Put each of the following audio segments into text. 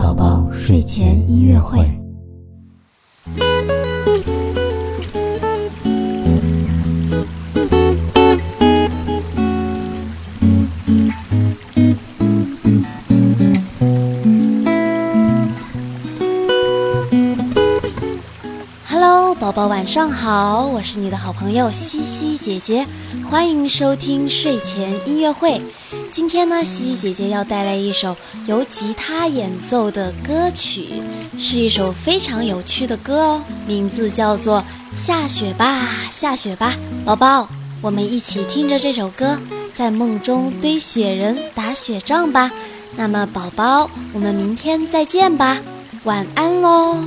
宝宝睡前音乐会。宝宝晚上好，我是你的好朋友西西姐姐，欢迎收听睡前音乐会。今天呢，西西姐姐要带来一首由吉他演奏的歌曲，是一首非常有趣的歌哦，名字叫做《下雪吧，下雪吧》。宝宝，我们一起听着这首歌，在梦中堆雪人、打雪仗吧。那么，宝宝，我们明天再见吧，晚安喽。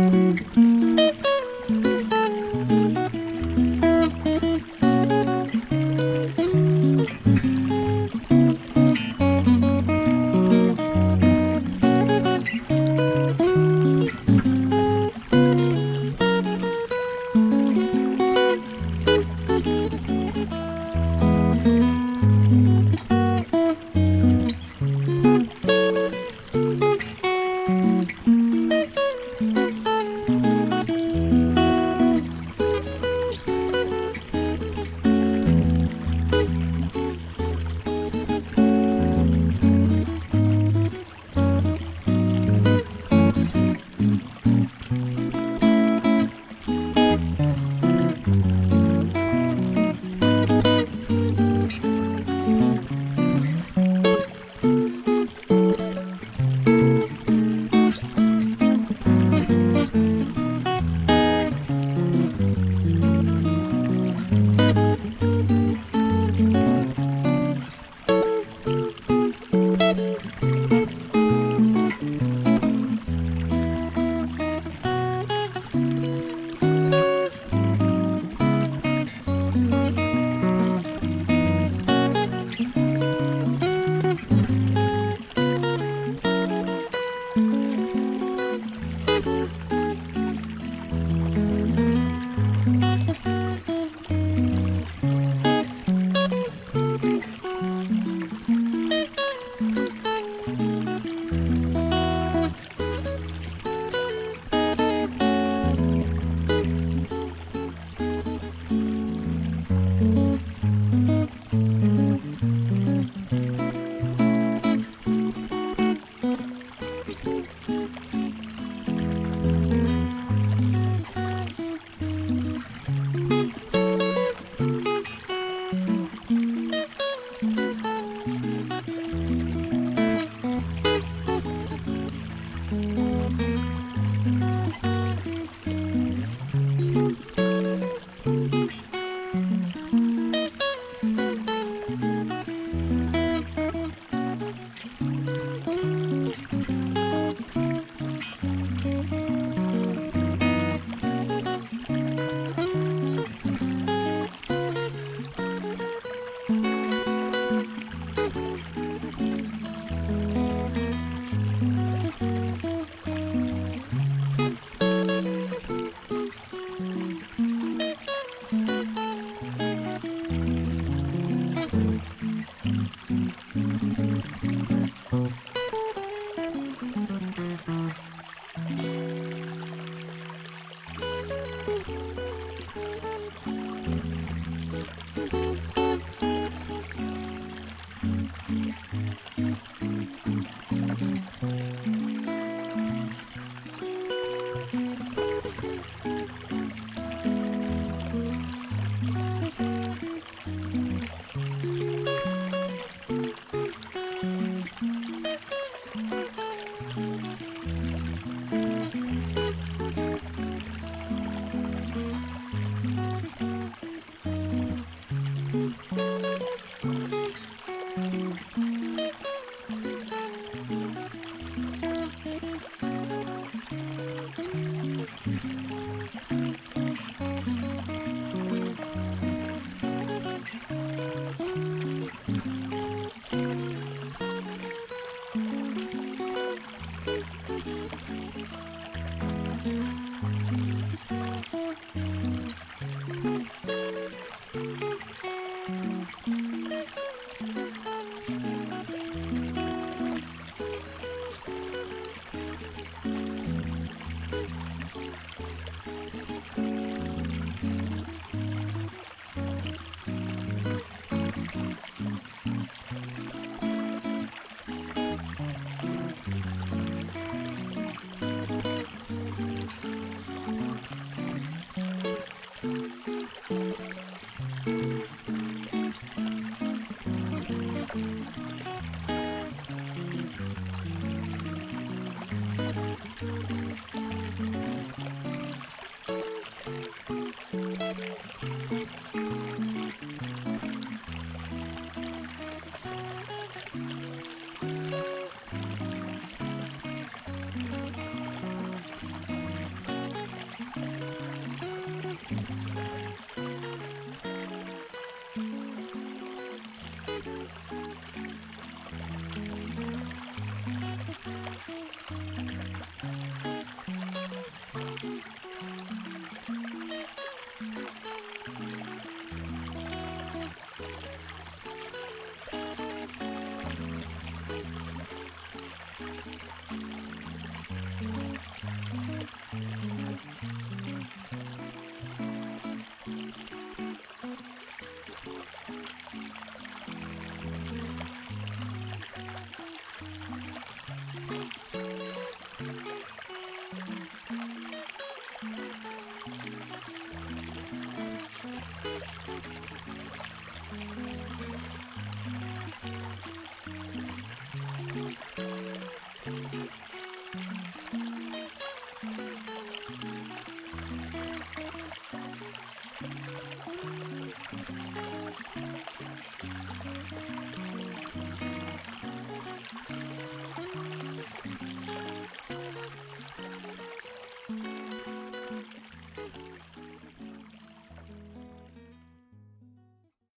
Mm-hmm.